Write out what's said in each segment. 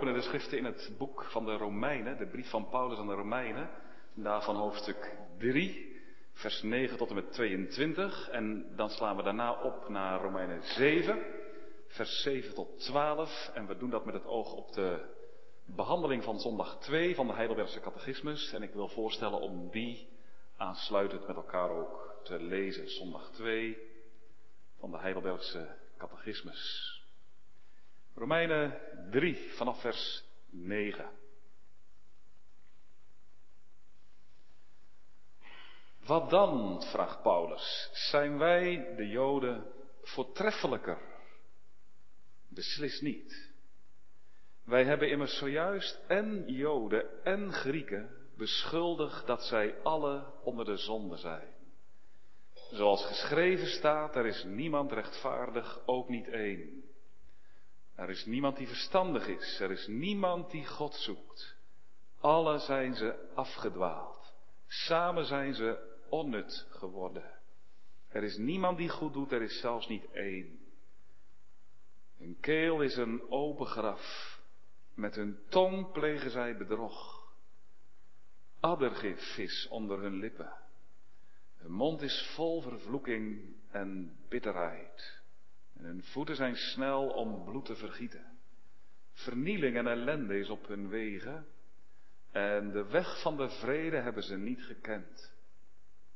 openen de schriften in het boek van de Romeinen, de brief van Paulus aan de Romeinen. Daarvan hoofdstuk 3, vers 9 tot en met 22. En dan slaan we daarna op naar Romeinen 7, vers 7 tot 12. En we doen dat met het oog op de behandeling van zondag 2 van de Heidelbergse catechismus. En ik wil voorstellen om die aansluitend met elkaar ook te lezen. Zondag 2 van de Heidelbergse catechismus. Romeinen 3 vanaf vers 9. Wat dan, vraagt Paulus, zijn wij, de Joden, voortreffelijker? Beslis niet. Wij hebben immers zojuist en Joden en Grieken beschuldigd dat zij alle onder de zonde zijn. Zoals geschreven staat, er is niemand rechtvaardig, ook niet één. Er is niemand die verstandig is. Er is niemand die God zoekt. Alle zijn ze afgedwaald. Samen zijn ze onnut geworden. Er is niemand die goed doet, er is zelfs niet één. Hun keel is een open graf. Met hun tong plegen zij bedrog. Addergif is onder hun lippen. Hun mond is vol vervloeking en bitterheid. En hun voeten zijn snel om bloed te vergieten. Vernieling en ellende is op hun wegen. En de weg van de vrede hebben ze niet gekend.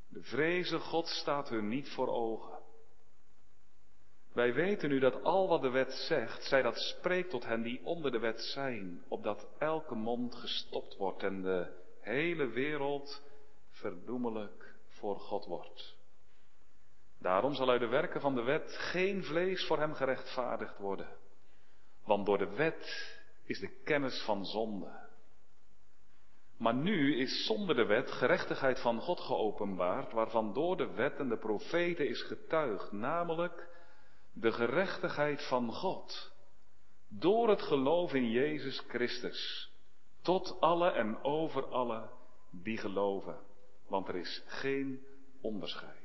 De vreze God staat hun niet voor ogen. Wij weten nu dat al wat de wet zegt, zij dat spreekt tot hen die onder de wet zijn, opdat elke mond gestopt wordt en de hele wereld verdoemelijk voor God wordt. Daarom zal uit de werken van de wet geen vlees voor hem gerechtvaardigd worden. Want door de wet is de kennis van zonde. Maar nu is zonder de wet gerechtigheid van God geopenbaard, waarvan door de wet en de profeten is getuigd, namelijk de gerechtigheid van God. Door het geloof in Jezus Christus. Tot alle en over alle die geloven. Want er is geen onderscheid.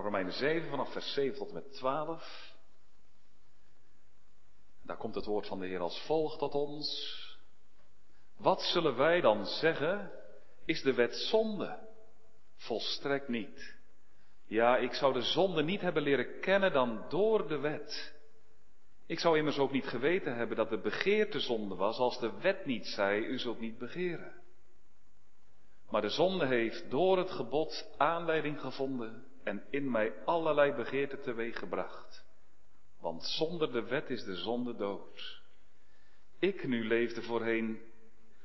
Romeinen 7 vanaf vers 7 tot en met 12. Daar komt het woord van de Heer als volgt tot ons. Wat zullen wij dan zeggen? Is de wet zonde? Volstrekt niet. Ja, ik zou de zonde niet hebben leren kennen dan door de wet. Ik zou immers ook niet geweten hebben dat de begeerte zonde was als de wet niet zei, u zult niet begeren. Maar de zonde heeft door het gebod aanleiding gevonden en in mij allerlei begeerten teweeggebracht. Want zonder de wet is de zonde dood. Ik nu leefde voorheen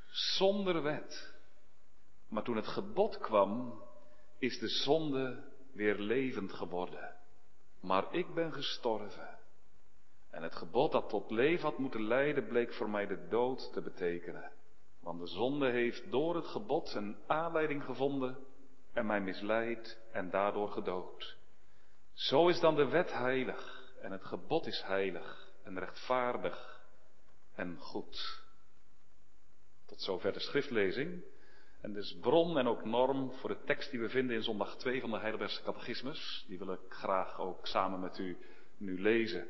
zonder wet. Maar toen het gebod kwam, is de zonde weer levend geworden. Maar ik ben gestorven. En het gebod dat tot leven had moeten leiden, bleek voor mij de dood te betekenen. Want de zonde heeft door het gebod een aanleiding gevonden en mij misleid en daardoor gedood. Zo is dan de wet heilig en het gebod is heilig en rechtvaardig en goed. Tot zover de schriftlezing. En dus bron en ook norm voor de tekst die we vinden in zondag 2 van de Heidelbergse Catechismus. Die wil ik graag ook samen met u nu lezen.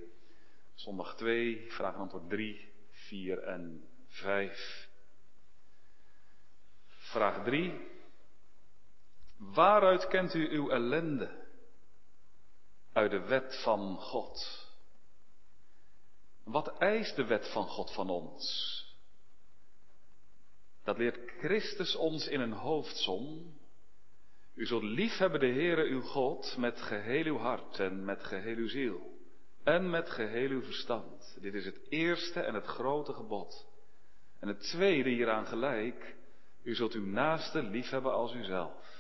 Zondag 2, vraag en antwoord 3, 4 en 5. Vraag 3. Waaruit kent u uw ellende? Uit de wet van God. Wat eist de wet van God van ons? Dat leert Christus ons in een hoofdsom. U zult liefhebben de Heere uw God met geheel uw hart en met geheel uw ziel en met geheel uw verstand. Dit is het eerste en het grote gebod. En het tweede hieraan gelijk, u zult uw naaste liefhebben als uzelf.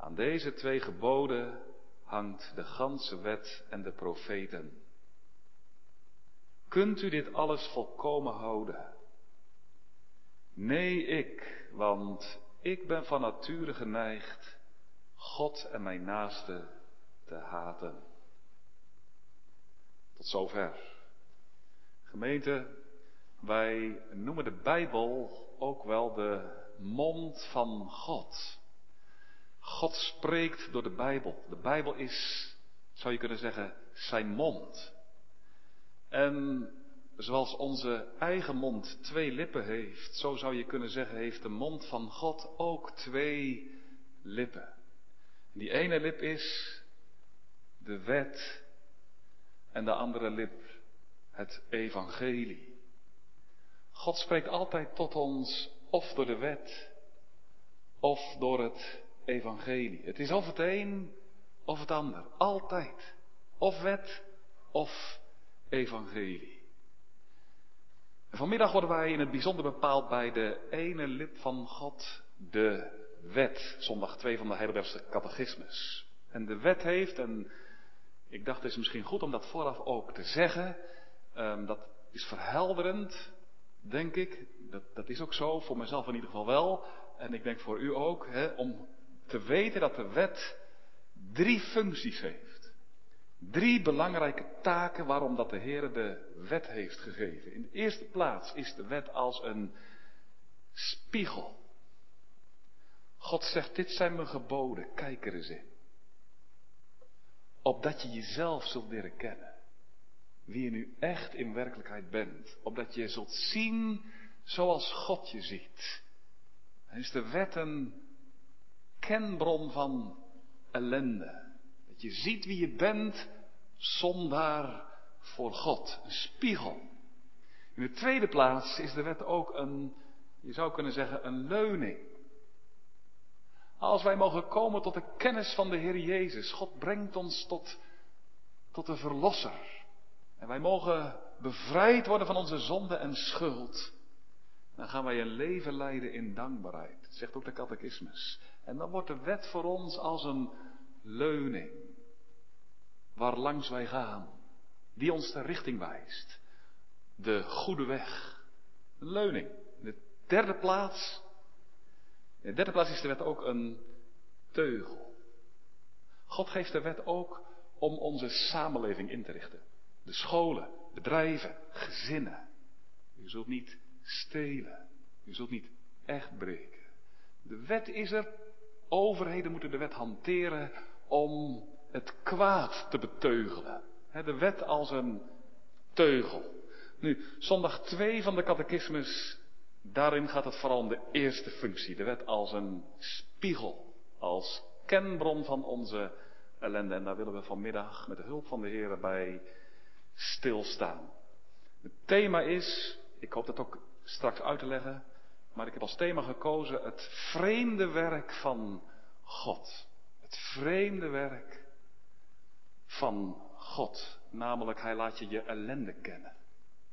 Aan deze twee geboden hangt de ganse wet en de profeten. Kunt u dit alles volkomen houden? Nee, ik, want ik ben van nature geneigd God en mijn naaste te haten. Tot zover. Gemeente, wij noemen de Bijbel ook wel de mond van God. God spreekt door de Bijbel. De Bijbel is, zou je kunnen zeggen, zijn mond. En zoals onze eigen mond twee lippen heeft, zo zou je kunnen zeggen, heeft de mond van God ook twee lippen. Die ene lip is de wet en de andere lip het evangelie. God spreekt altijd tot ons of door de wet of door het evangelie. Het is of het een of het ander. Altijd. Of wet of evangelie. vanmiddag worden wij in het bijzonder bepaald bij de ene lip van God, de wet. Zondag 2 van de Heidelbergse catechismus. En de wet heeft, en ik dacht het is misschien goed om dat vooraf ook te zeggen, um, dat is verhelderend, denk ik. Dat, dat is ook zo, voor mezelf in ieder geval wel. En ik denk voor u ook, hè, om te weten dat de wet drie functies heeft. Drie belangrijke taken waarom dat de Heer de wet heeft gegeven. In de eerste plaats is de wet als een spiegel. God zegt, dit zijn mijn geboden, kijk er eens in. Opdat je jezelf zult leren kennen. Wie je nu echt in werkelijkheid bent. Opdat je zult zien zoals God je ziet. Is de wet een kenbron van ellende. Dat je ziet wie je bent, zondaar voor God. Een spiegel. In de tweede plaats is de wet ook een, je zou kunnen zeggen, een leuning. Als wij mogen komen tot de kennis van de Heer Jezus, God brengt ons tot, tot de Verlosser. En wij mogen bevrijd worden van onze zonde en schuld. Dan gaan wij een leven leiden in dankbaarheid, zegt ook de catechismus. En dan wordt de wet voor ons als een leuning, waar langs wij gaan, die ons de richting wijst. De goede weg. Een leuning. In de derde plaats, in de derde plaats is de wet ook een teugel. God geeft de wet ook om onze samenleving in te richten. De scholen, bedrijven, gezinnen. U zult niet stelen. U zult niet echt breken. De wet is er. Overheden moeten de wet hanteren om het kwaad te beteugelen. De wet als een teugel. Nu, zondag 2 van de catechismus, daarin gaat het vooral om de eerste functie. De wet als een spiegel, als kenbron van onze ellende. En daar willen we vanmiddag met de hulp van de Heer bij stilstaan. Het thema is, ik hoop dat ook straks uit te leggen, maar ik heb als thema gekozen het vreemde werk van God. Het vreemde werk van God. Namelijk, hij laat je je ellende kennen.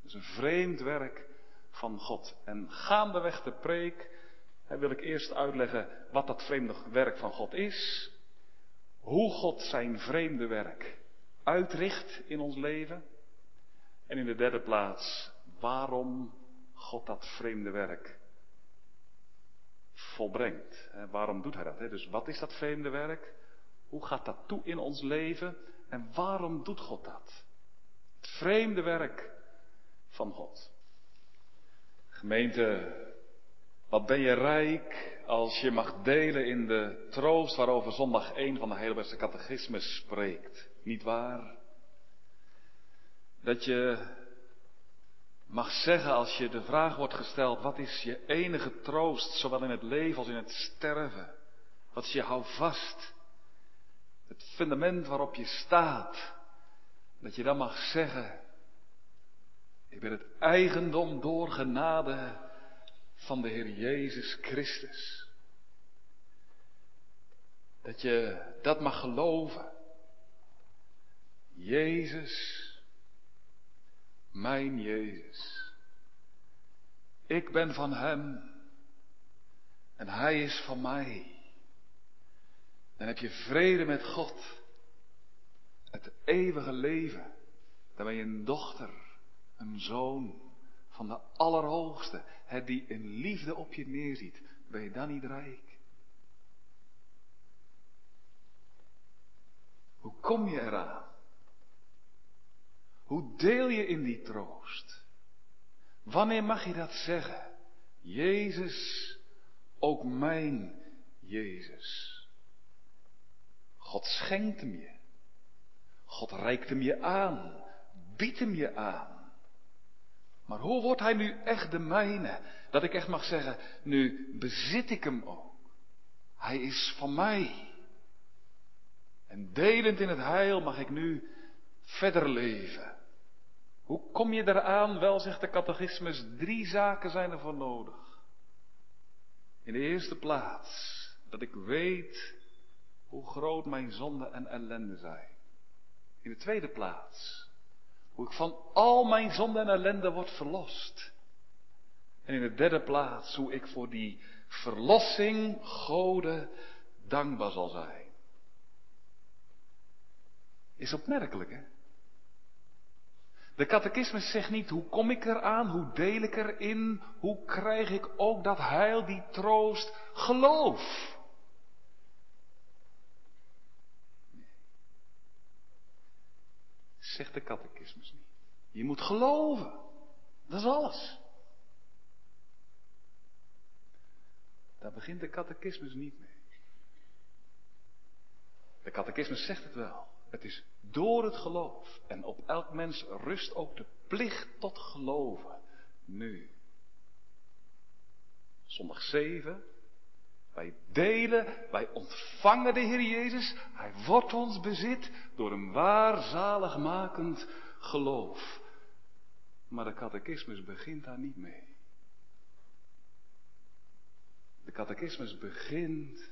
Dat is een vreemd werk van God. En gaandeweg de preek wil ik eerst uitleggen wat dat vreemde werk van God is. Hoe God zijn vreemde werk uitricht in ons leven. En in de derde plaats, waarom God dat vreemde werk volbrengt. Waarom doet hij dat? Dus wat is dat vreemde werk? Hoe gaat dat toe in ons leven? En waarom doet God dat? Het vreemde werk van God. Gemeente, wat ben je rijk als je mag delen in de troost waarover zondag 1 van de Heidelbergse catechismus spreekt. Niet waar? Dat je mag zeggen als je de vraag wordt gesteld, wat is je enige troost, zowel in het leven als in het sterven? Wat is je houvast? Het fundament waarop je staat. Dat je dan mag zeggen, ik ben het eigendom door genade van de Heer Jezus Christus. Dat je dat mag geloven. Jezus mijn Jezus. Ik ben van Hem en Hij is van mij. Dan heb je vrede met God. Het eeuwige leven. Dan ben je een dochter, een zoon van de Allerhoogste. Het die in liefde op je neerziet. Ben je dan niet rijk? Hoe kom je eraan? Hoe deel je in die troost? Wanneer mag je dat zeggen? Jezus, ook mijn Jezus. God schenkt hem je. God reikt hem je aan. bied hem je aan. Maar hoe wordt hij nu echt de mijne? Dat ik echt mag zeggen, nu bezit ik hem ook. Hij is van mij. En delend in het heil mag ik nu verder leven. Hoe kom je eraan? Wel, zegt de catechismus, drie zaken zijn er voor nodig. In de eerste plaats, dat ik weet hoe groot mijn zonde en ellende zijn. In de tweede plaats, hoe ik van al mijn zonde en ellende word verlost. En in de derde plaats, hoe ik voor die verlossing Gode dankbaar zal zijn. Is opmerkelijk, hè? De catechismus zegt niet hoe kom ik eraan, hoe deel ik erin, hoe krijg ik ook dat heil, die troost, geloof. Zegt de catechismus niet. Je moet geloven. Dat is alles. Daar begint de catechismus niet mee. De catechismus zegt het wel. Het is door het geloof. En op elk mens rust ook de plicht tot geloven. Nu. Zondag 7. Wij delen, wij ontvangen de Heer Jezus. Hij wordt ons bezit door een waar zaligmakend geloof. Maar de catechismus begint daar niet mee. De catechismus begint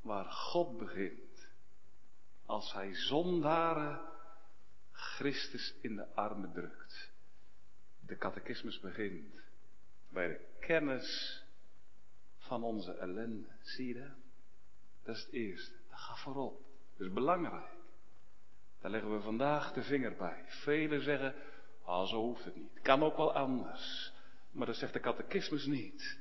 waar God begint. Als hij zondaren Christus in de armen drukt. De catechismus begint bij de kennis van onze ellende. Zie je dat? Dat is het eerste. Dat gaat voorop. Dat is belangrijk. Daar leggen we vandaag de vinger bij. Velen zeggen, ah, zo hoeft het niet. Kan ook wel anders. Maar dat zegt de catechismus niet.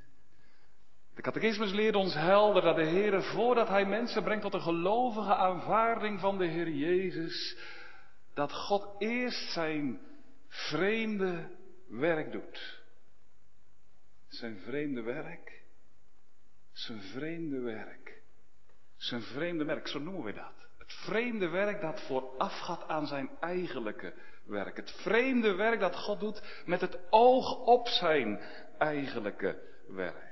De catechismus leert ons helder dat de Heer, voordat Hij mensen brengt tot een gelovige aanvaarding van de Heer Jezus, dat God eerst zijn vreemde werk doet. Zijn vreemde werk. Zijn vreemde werk. Zijn vreemde werk, zo noemen we dat. Het vreemde werk dat voorafgaat aan zijn eigenlijke werk. Het vreemde werk dat God doet met het oog op zijn eigenlijke werk.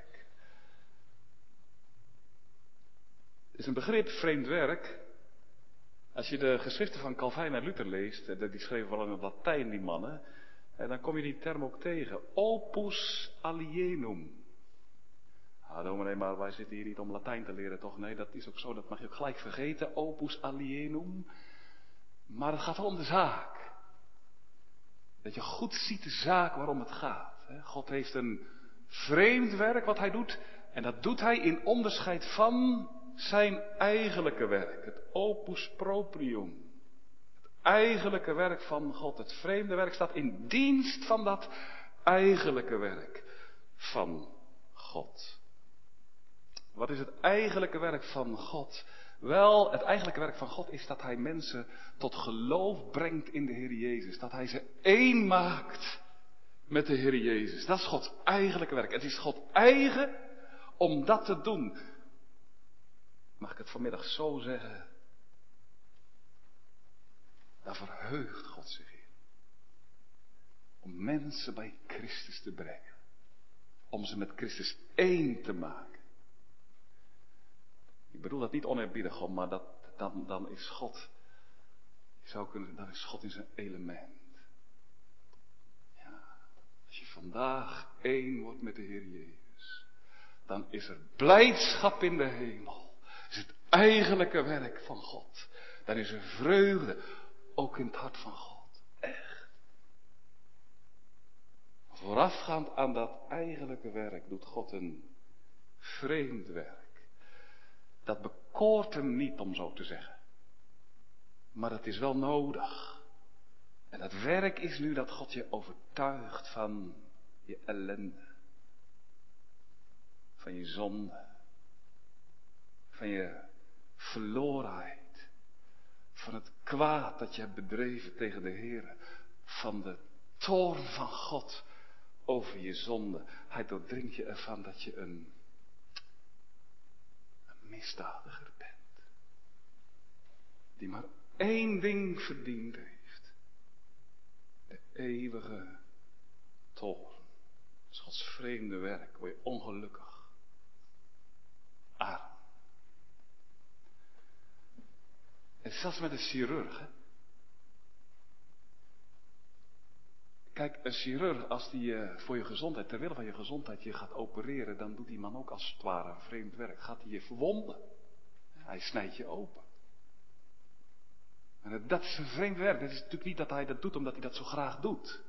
Is een begrip, vreemd werk. Als je de geschriften van Calvijn en Luther leest, eh, die schreven wel in het Latijn, die mannen, en dan kom je die term ook tegen. Opus alienum. Ah, dominee, maar wij zitten hier niet om Latijn te leren, toch? Nee, dat is ook zo, dat mag je ook gelijk vergeten. Opus alienum. Maar het gaat wel om de zaak. Dat je goed ziet de zaak waarom het gaat. God heeft een vreemd werk wat hij doet. En dat doet hij in onderscheid van zijn eigenlijke werk, het opus proprium. Het eigenlijke werk van God, het vreemde werk staat in dienst van dat eigenlijke werk van God. Wat is het eigenlijke werk van God? Wel, het eigenlijke werk van God is dat Hij mensen tot geloof brengt in de Heer Jezus. Dat Hij ze één maakt met de Heer Jezus. Dat is Gods eigenlijke werk. Het is God eigen om dat te doen. Mag ik het vanmiddag zo zeggen? Daar verheugt God zich in. Om mensen bij Christus te brengen. Om ze met Christus één te maken. Ik bedoel dat niet oneerbiedig maar dat, dan, dan is God. Je zou kunnen, dan is God in zijn element. Ja, als je vandaag één wordt met de Heer Jezus, dan is er blijdschap in de hemel is het eigenlijke werk van God. Dan is er vreugde, ook in het hart van God. Echt. Voorafgaand aan dat eigenlijke werk doet God een vreemd werk. Dat bekoort hem niet, om zo te zeggen. Maar het is wel nodig. En dat werk is nu dat God je overtuigt van je ellende. Van je zonde van je verlorenheid, van het kwaad dat je hebt bedreven tegen de Heer, van de toorn van God over je zonde. Hij doordringt je ervan dat je een, misdadiger bent, die maar één ding verdiend heeft. eeuwige toorn. Dat is Gods vreemde werk. Word je ongelukkig. Arm. En zelfs met een chirurg. Hè? Kijk, een chirurg, als die uh, voor je gezondheid, ter wille van je gezondheid, je gaat opereren, dan doet die man ook als het ware vreemd werk. Gaat hij je verwonden. Hij snijdt je open. En dat is een vreemd werk. Het is natuurlijk niet dat hij dat doet omdat hij dat zo graag doet.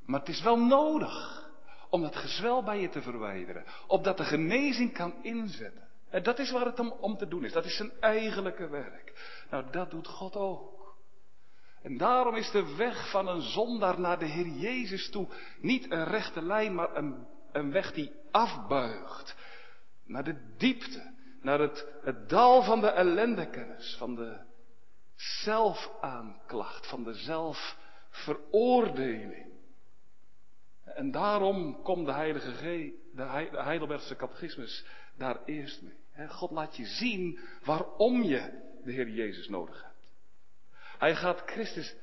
Maar het is wel nodig om dat gezwel bij je te verwijderen. Opdat de genezing kan inzetten. En dat is waar het om, om te doen is. Dat is zijn eigenlijke werk. Nou, dat doet God ook. En daarom is de weg van een zondaar naar de Heer Jezus toe niet een rechte lijn, maar een, een weg die afbuigt. Naar de diepte, naar het, het dal van de ellendekennis, van de zelfaanklacht, van de zelfveroordeling. En daarom komt de Heilige G, de Heidelbergse catechismus daar eerst mee. God laat je zien waarom je de Heer Jezus nodig hebt. Hij gaat Christus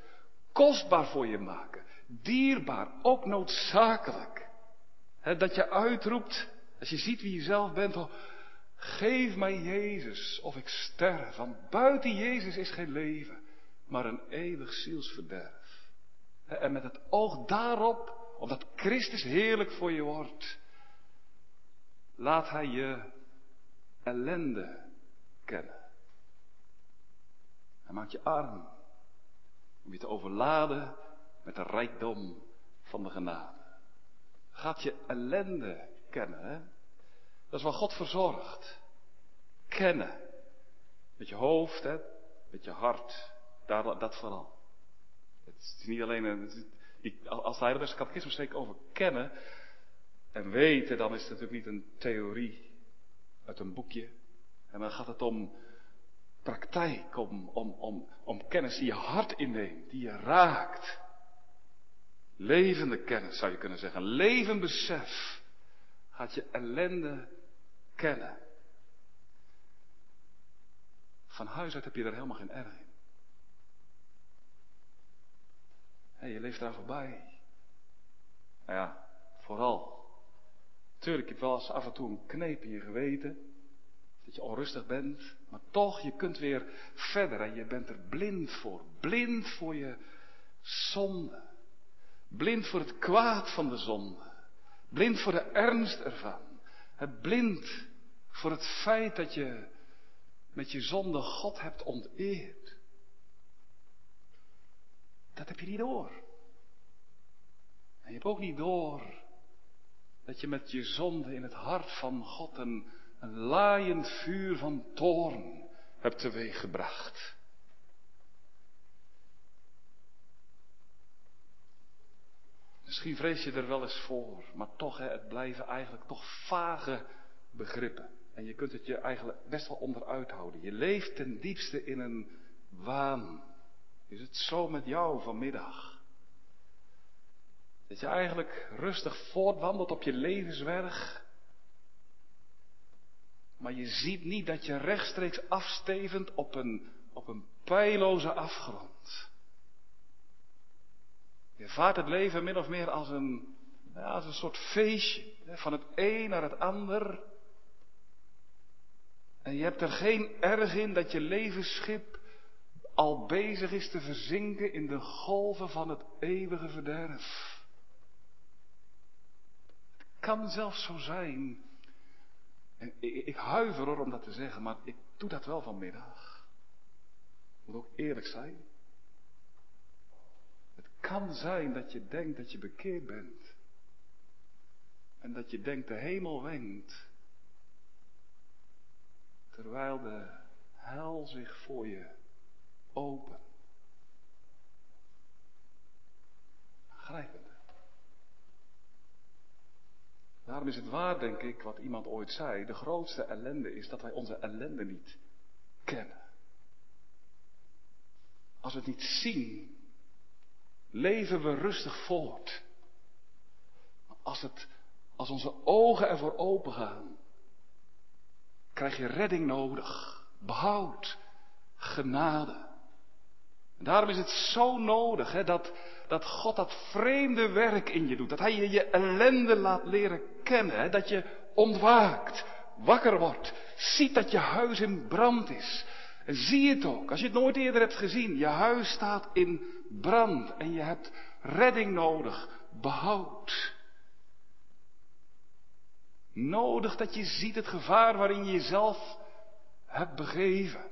kostbaar voor je maken. Dierbaar, ook noodzakelijk. dat je uitroept, als je ziet wie je zelf bent, oh, geef mij Jezus of ik sterf. Want buiten Jezus is geen leven, maar een eeuwig zielsverderf. En met het oog daarop, omdat Christus heerlijk voor je wordt, laat Hij je ellende kennen. Hij maakt je arm om je te overladen met de rijkdom van de genade. Gaat je ellende kennen? Dat is waar God verzorgt. Kennen. Met je hoofd, hè? met je hart. Daar, dat vooral. Het is niet alleen een, als de Heilige Catechisme spreekt over kennen en weten, dan is het natuurlijk niet een theorie uit een boekje. En dan gaat het om praktijk, om, om, om, om kennis die je hart inneemt, die je raakt. Levende kennis zou je kunnen zeggen. Levend besef gaat je ellende kennen. Van huis uit heb je er helemaal geen erg in. Hey, je leeft daar voorbij. Nou ja, vooral Tuurlijk, je hebt wel eens af en toe een kneep in je geweten. Dat je onrustig bent. Maar toch, je kunt weer verder. En je bent er blind voor. Blind voor je zonde. Blind voor het kwaad van de zonde. Blind voor de ernst ervan. Blind voor het feit dat je met je zonde God hebt onteerd. Dat heb je niet door. En je hebt ook niet door dat je met je zonde in het hart van God een, laaiend vuur van toorn hebt teweeggebracht. Misschien vrees je er wel eens voor, maar toch, hè, het blijven eigenlijk toch vage begrippen. En je kunt het je eigenlijk best wel onderuit houden. Je leeft ten diepste in een waan. Is het zo met jou vanmiddag? Dat je eigenlijk rustig voortwandelt op je levenswerk. Maar je ziet niet dat je rechtstreeks afstevend op een, op een pijloze afgrond. Je vaart het leven min of meer als een, als een soort feestje. Van het een naar het ander. En je hebt er geen erg in dat je levensschip al bezig is te verzinken in de golven van het eeuwige verderf kan zelfs zo zijn. En ik, ik huiver hoor om dat te zeggen, maar ik doe dat wel vanmiddag. Ik moet ook eerlijk zijn. Het kan zijn dat je denkt dat je bekeerd bent. En dat je denkt de hemel wenkt. Terwijl de hel zich voor je opent. Grijp het. Daarom is het waar, denk ik, wat iemand ooit zei. De grootste ellende is dat wij onze ellende niet kennen. Als we het niet zien, leven we rustig voort. Als, het, als onze ogen ervoor open gaan, krijg je redding nodig. Behoud, genade. En daarom is het zo nodig hè, dat, dat God dat vreemde werk in je doet. Dat Hij je je ellende laat leren kennen. Hè? Dat je ontwaakt, wakker wordt, ziet dat je huis in brand is. En zie het ook, als je het nooit eerder hebt gezien. Je huis staat in brand en je hebt redding nodig, behoud. Nodig dat je ziet het gevaar waarin je jezelf hebt begeven.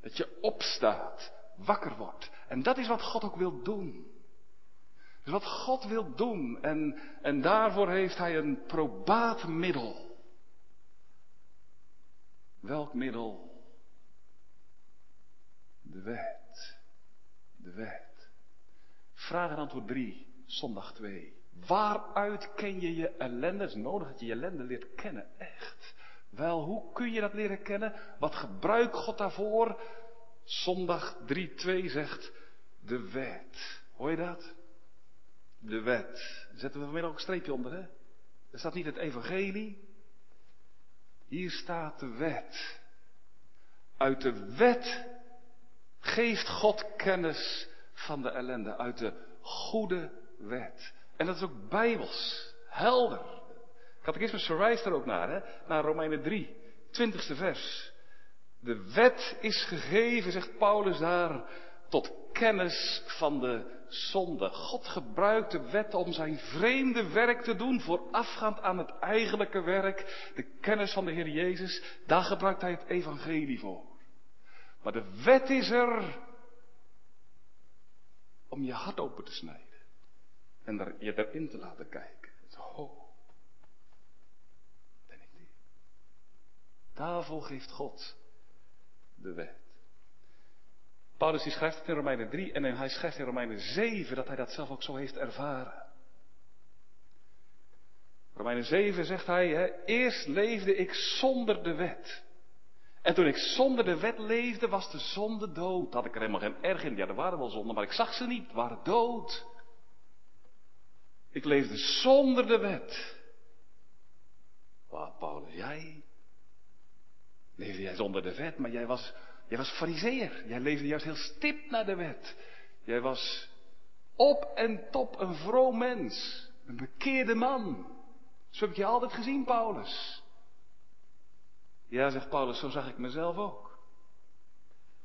Dat je opstaat, wakker wordt. En dat is wat God ook wil doen. Dus wat God wil doen. En, en daarvoor heeft Hij een probaat middel. Welk middel? De wet. De wet. Vraag en antwoord 3, zondag 2. Waaruit ken je je ellende? Het is nodig dat je je ellende leert kennen, echt. Wel, hoe kun je dat leren kennen? Wat gebruikt God daarvoor? Zondag 3.2 zegt de wet. Hoor je dat? De wet. Zetten we vanmiddag ook een streepje onder, hè? Er staat niet het evangelie. Hier staat de wet. Uit de wet geeft God kennis van de ellende. Uit de goede wet. En dat is ook bijbels. Helder. Catechismus verwijst er ook naar, hè? Naar Romeinen 3, 20ste vers. De wet is gegeven, zegt Paulus daar, tot kennis van de zonde. God gebruikt de wet om zijn vreemde werk te doen, voorafgaand aan het eigenlijke werk, de kennis van de Heer Jezus. Daar gebruikt hij het evangelie voor. Maar de wet is er om je hart open te snijden en je erin te laten kijken. Ho, ben ik die? Daarvoor geeft God de wet. Paulus die schrijft het in Romeinen 3 en hij schrijft in Romeinen 7 dat hij dat zelf ook zo heeft ervaren. Romeinen 7 zegt hij, hè, eerst leefde ik zonder de wet. En toen ik zonder de wet leefde, was de zonde dood. Had ik er helemaal geen erg in. Ja, er waren wel zonden, maar ik zag ze niet. waren dood. Ik leefde zonder de wet. Wat, Paulus, jij? Leefde jij zonder de wet, maar jij was, jij was fariseer. Jij leefde juist heel stipt naar de wet. Jij was op en top een vroom mens. Een bekeerde man. Zo heb ik je altijd gezien, Paulus. Ja, zegt Paulus, zo zag ik mezelf ook.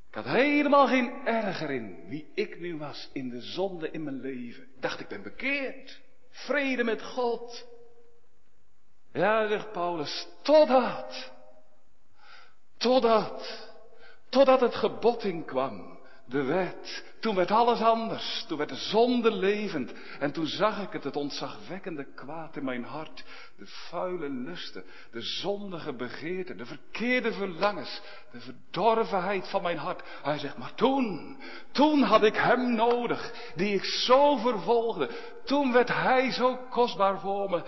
Ik had helemaal geen erger in wie ik nu was in de zonde in mijn leven. Ik dacht, ik ben bekeerd. Vrede met God. Ja, zegt Paulus, totdat, totdat, totdat het gebod inkwam, de wet. Toen werd alles anders. Toen werd de zonde levend. En toen zag ik het, het ontzagwekkende kwaad in mijn hart. De vuile lusten, de zondige begeerten, de verkeerde verlangens, de verdorvenheid van mijn hart. Hij zegt, maar toen, toen had ik hem nodig, die ik zo vervolgde. Toen werd hij zo kostbaar voor me,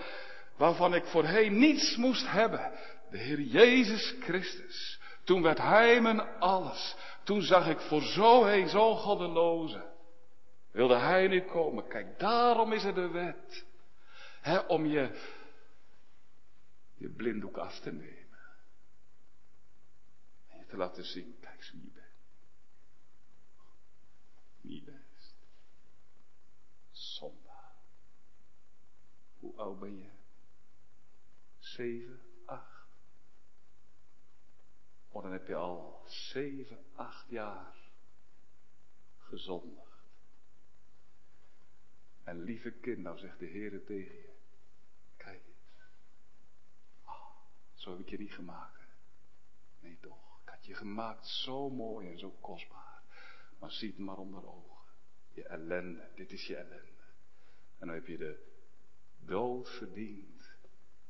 waarvan ik voorheen niets moest hebben. De Heer Jezus Christus. Toen werd hij mijn alles. Toen zag ik voor zo heen, zo'n goddeloze. Wilde hij nu komen? Kijk, daarom is er de wet. He, om je, je blinddoek af te nemen. En je te laten zien, kijk wie je bent. Wie je bent. Zondaar. Hoe oud ben je? Zeven. Oh, dan heb je al zeven, acht jaar gezondigd. En lieve kind, nou zegt de Heer tegen je. Kijk eens. Oh, zo heb ik je niet gemaakt. Nee toch. Ik had je gemaakt zo mooi en zo kostbaar. Maar zie het maar onder ogen. Je ellende. Dit is je ellende. En dan heb je de dood verdiend.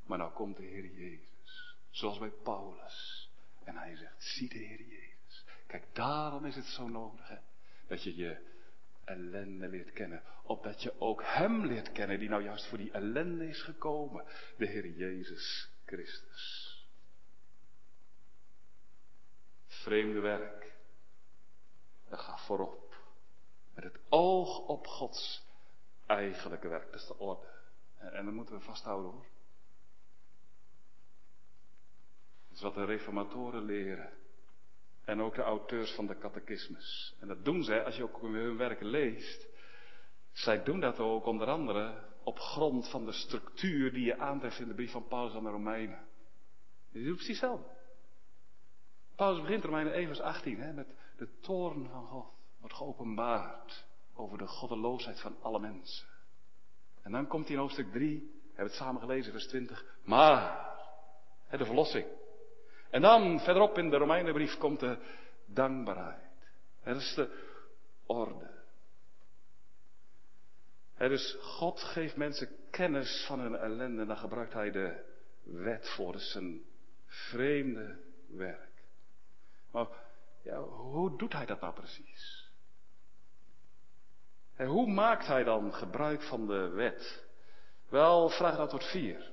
Maar nou komt de Heer Jezus. Zoals bij Paulus. En hij zegt, zie de Heer Jezus. Kijk, daarom is het zo nodig, hè, dat je je ellende leert kennen. Opdat je ook Hem leert kennen, die nou juist voor die ellende is gekomen. De Heer Jezus Christus. Vreemde werk. Dat gaat voorop. Met het oog op Gods eigenlijke werk. Dat is de orde. En, en dat moeten we vasthouden hoor. Is wat de reformatoren leren. En ook de auteurs van de catechismus. En dat doen zij, als je ook hun werken leest, Zij doen dat ook onder andere op grond van de structuur die je aantreft in de brief van Paulus aan de Romeinen. Je doet precies hetzelfde. Paulus begint Romeinen 1 vers 18 hè, met de toorn van God wordt geopenbaard over de goddeloosheid van alle mensen. En dan komt hij in hoofdstuk 3, we hebben het samen gelezen, vers 20, maar, hè, de verlossing. En dan verderop in de Romeinenbrief komt de dankbaarheid. Dat is de orde. dus God geeft mensen kennis van hun ellende en dan gebruikt hij de wet voor. Dat is een vreemde werk. Maar ja, hoe doet hij dat nou precies? En hoe maakt hij dan gebruik van de wet? Wel, vraag antwoord 4.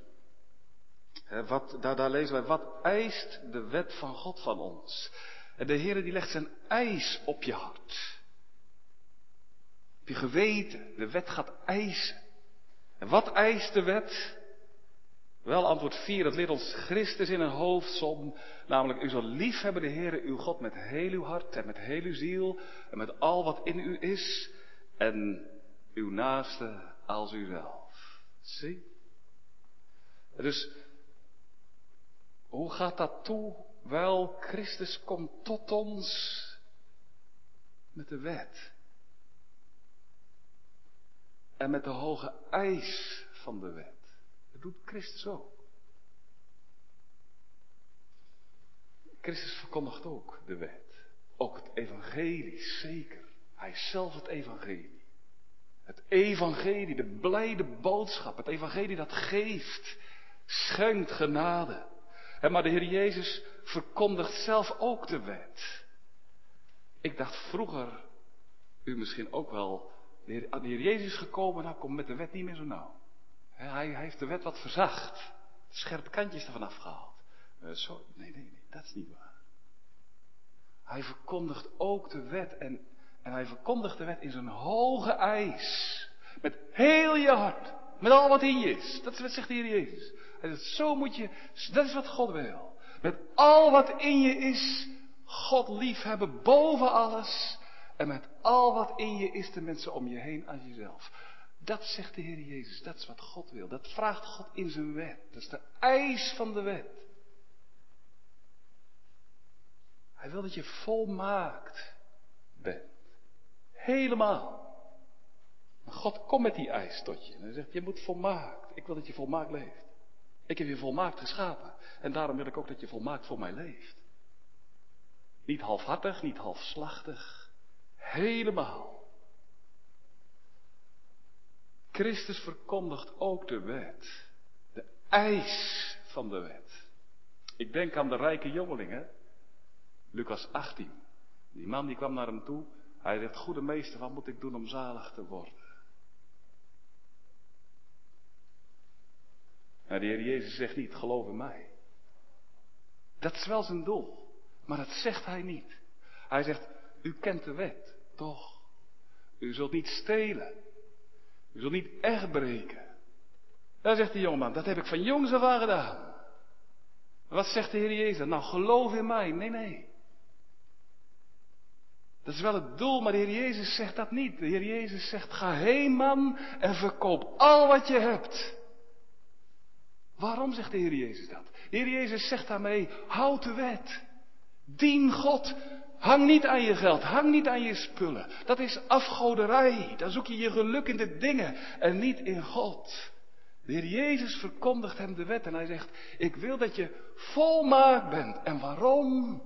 Wat, daar, daar lezen wij, wat eist de wet van God van ons? En de Heer die legt zijn eis op je hart. Op je geweten. De wet gaat eisen. En wat eist de wet? Wel, antwoord 4, dat leert ons Christus in een hoofdsom. Namelijk, u zal liefhebben de Heer uw God met heel uw hart en met heel uw ziel en met al wat in u is. En uw naaste als uzelf. Zie? Dus, hoe gaat dat toe? Wel, Christus komt tot ons met de wet. En met de hoge eis van de wet. Dat doet Christus ook. Christus verkondigt ook de wet. Ook het evangelie, zeker. Hij is zelf het evangelie. Het evangelie, de blijde boodschap. Het evangelie dat geeft, schenkt genade. Maar de Heer Jezus verkondigt zelf ook de wet. Ik dacht vroeger, u misschien ook wel, de Heer, de Heer Jezus gekomen, nou komt met de wet niet meer zo nauw. Hij, hij heeft de wet wat verzacht. Scherpe kantjes ervan afgehaald. Uh, zo, nee, nee, nee, dat is niet waar. Hij verkondigt ook de wet en, en hij verkondigt de wet in zijn hoge eis. Met heel je hart. Met al wat in je is. Dat is wat zegt de Heer Jezus. Zegt, zo moet je, dat is wat God wil. Met al wat in je is, God lief hebben boven alles. En met al wat in je is de mensen om je heen als jezelf. Dat zegt de Heer Jezus, dat is wat God wil. Dat vraagt God in zijn wet. Dat is de eis van de wet. Hij wil dat je volmaakt bent. Helemaal. God komt met die eis tot je. En hij zegt, je moet volmaakt. Ik wil dat je volmaakt leeft. Ik heb je volmaakt geschapen. En daarom wil ik ook dat je volmaakt voor mij leeft. Niet halfhartig, niet halfslachtig. Helemaal. Christus verkondigt ook de wet. De eis van de wet. Ik denk aan de rijke jongelingen. Lucas 18. Die man die kwam naar hem toe. Hij zegt, goede meester, wat moet ik doen om zalig te worden? Maar de Heer Jezus zegt niet, geloof in mij. Dat is wel zijn doel. Maar dat zegt hij niet. Hij zegt, u kent de wet, toch? U zult niet stelen. U zult niet echt breken. Daar zegt de jongeman, dat heb ik van jongs af aan gedaan. Wat zegt de Heer Jezus? Nou, geloof in mij. Nee, nee. Dat is wel het doel, maar de Heer Jezus zegt dat niet. De Heer Jezus zegt, ga heen man en verkoop al wat je hebt. Waarom zegt de Heer Jezus dat? De Heer Jezus zegt daarmee, houd de wet. Dien God. Hang niet aan je geld, hang niet aan je spullen. Dat is afgoderij. Dan zoek je je geluk in de dingen en niet in God. De Heer Jezus verkondigt hem de wet en hij zegt, ik wil dat je volmaakt bent. En waarom?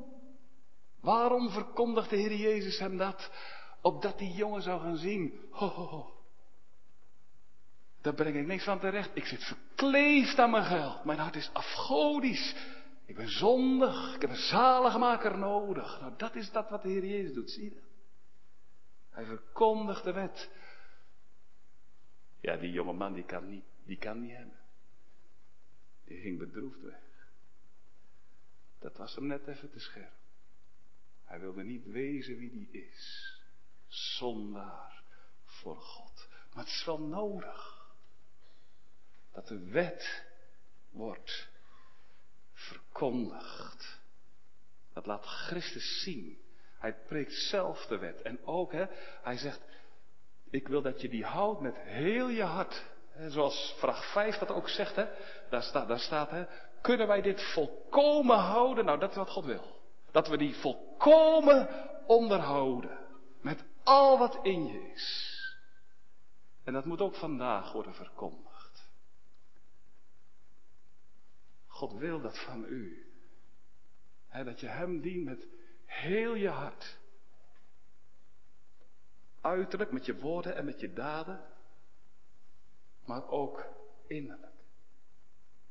Waarom verkondigt de Heer Jezus hem dat? Opdat die jongen zou gaan zien, ho, ho, ho. Daar breng ik niks van terecht. Ik zit verkleefd aan mijn geld. Mijn hart is afgodisch. Ik ben zondig. Ik heb een zaligmaker nodig. Nou, dat is dat wat de Heer Jezus doet. Zie je dat? Hij verkondigt de wet. Ja, die jonge man die kan niet, die kan niet hebben. Die ging bedroefd weg. Dat was hem net even te scherp. Hij wilde niet wezen wie die is. Zondaar voor God. Maar het is wel nodig dat de wet wordt verkondigd. Dat laat Christus zien. Hij preekt zelf de wet. En ook, hè, hij zegt, Ik wil dat je die houdt met heel je hart. Zoals vraag 5 dat ook zegt, hè? Daar, staat, daar staat, hè? kunnen wij dit volkomen houden? Nou, dat is wat God wil. Dat we die volkomen onderhouden. Met al wat in je is. En dat moet ook vandaag worden verkondigd. God wil dat van u. dat je Hem dient met heel je hart. Uiterlijk met je woorden en met je daden. Maar ook innerlijk.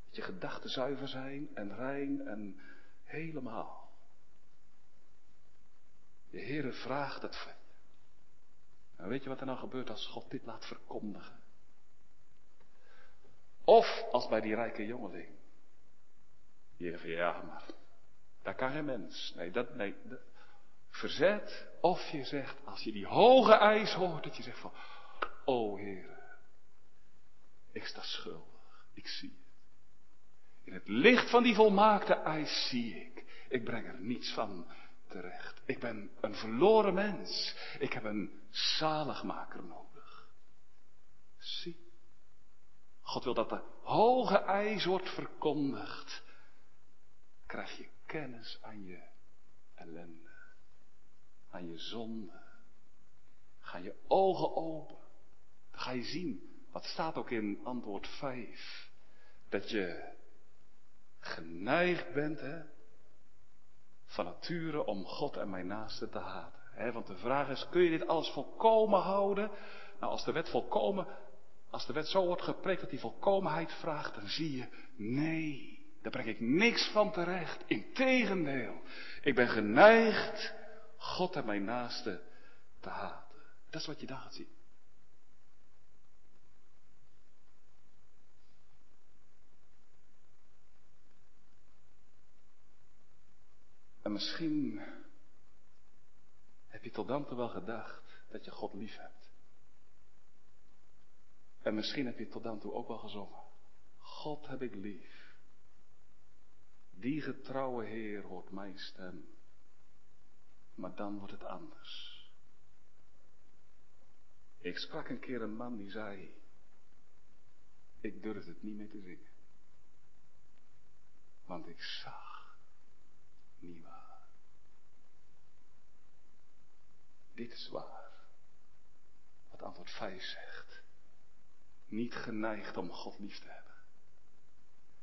Dat je gedachten zuiver zijn en rein en helemaal. De Heere vraagt het van je. En weet je wat er nou gebeurt als God dit laat verkondigen? Of als bij die rijke jongeling. Van ja, maar daar kan geen mens. Nee, dat, nee, dat, verzet. Of je zegt, als je die hoge eis hoort, dat je zegt van, o Heer, ik sta schuldig, ik zie het. In het licht van die volmaakte eis zie ik, ik breng er niets van terecht. Ik ben een verloren mens. Ik heb een zaligmaker nodig. Zie. God wil dat de hoge eis wordt verkondigd. Krijg je kennis aan je ellende. Aan je zonde. Ga je ogen open. Dan ga je zien. Wat staat ook in antwoord 5. Dat je geneigd bent, hè, van nature om God en mijn naaste te haten. He, want de vraag is, kun je dit alles volkomen houden? Nou, als de wet volkomen, als de wet zo wordt gepreekt dat die volkomenheid vraagt, dan zie je, nee, daar breng ik niks van terecht. Integendeel, ik ben geneigd God en mijn naaste te haten. Dat is wat je daar zien. En misschien heb je tot dan toe wel gedacht dat je God lief hebt. En misschien heb je tot dan toe ook wel gezongen. God heb ik lief. Die getrouwe Heer hoort mijn stem. Maar dan wordt het anders. Ik sprak een keer een man die zei, ik durf het niet meer te zingen. Want ik zag niet waar. Dit is waar. Wat antwoord 5 zegt. Niet geneigd om God lief te hebben.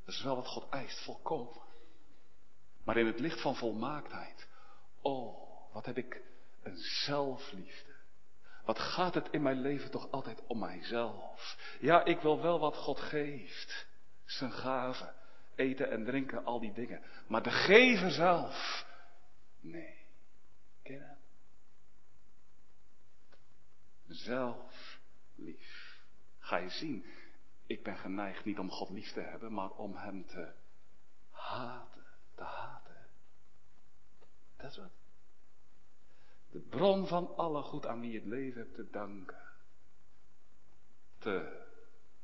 Dat is wel wat God eist, volkomen. Maar in het licht van volmaaktheid. Oh, wat heb ik een zelfliefde. Wat gaat het in mijn leven toch altijd om mijzelf? Ja, ik wil wel wat God geeft. Zijn gaven, eten en drinken, al die dingen. Maar de gever zelf, nee. Ken zelf lief. Ga je zien, ik ben geneigd niet om God lief te hebben, maar om Hem te haten, te haten. Dat is wat. De bron van alle goed aan wie je het leven hebt te danken. Te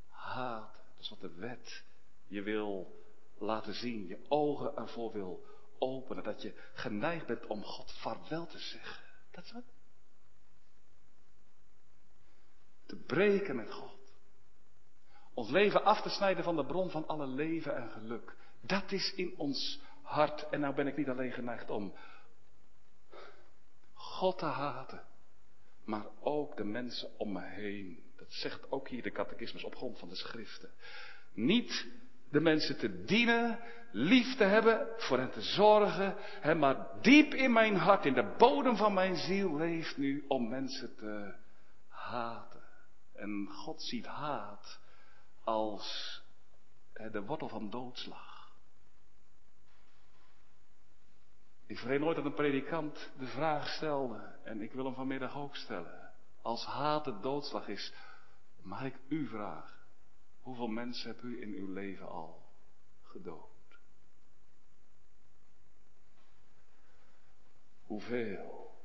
haten. Dat is wat de wet je wil laten zien, je ogen ervoor wil openen. Dat je geneigd bent om God vaarwel te zeggen. Dat is wat. te breken met God. Ons leven af te snijden van de bron van alle leven en geluk. Dat is in ons hart. En nou ben ik niet alleen geneigd om God te haten, maar ook de mensen om me heen. Dat zegt ook hier de catechismus op grond van de schriften. Niet de mensen te dienen, lief te hebben, voor hen te zorgen, hè, maar diep in mijn hart, in de bodem van mijn ziel leeft nu om mensen te haten. En God ziet haat als de wortel van doodslag. Ik vergeet nooit dat een predikant de vraag stelde, en ik wil hem vanmiddag ook stellen. Als haat de doodslag is, mag ik u vragen, hoeveel mensen hebt u in uw leven al gedood? Hoeveel?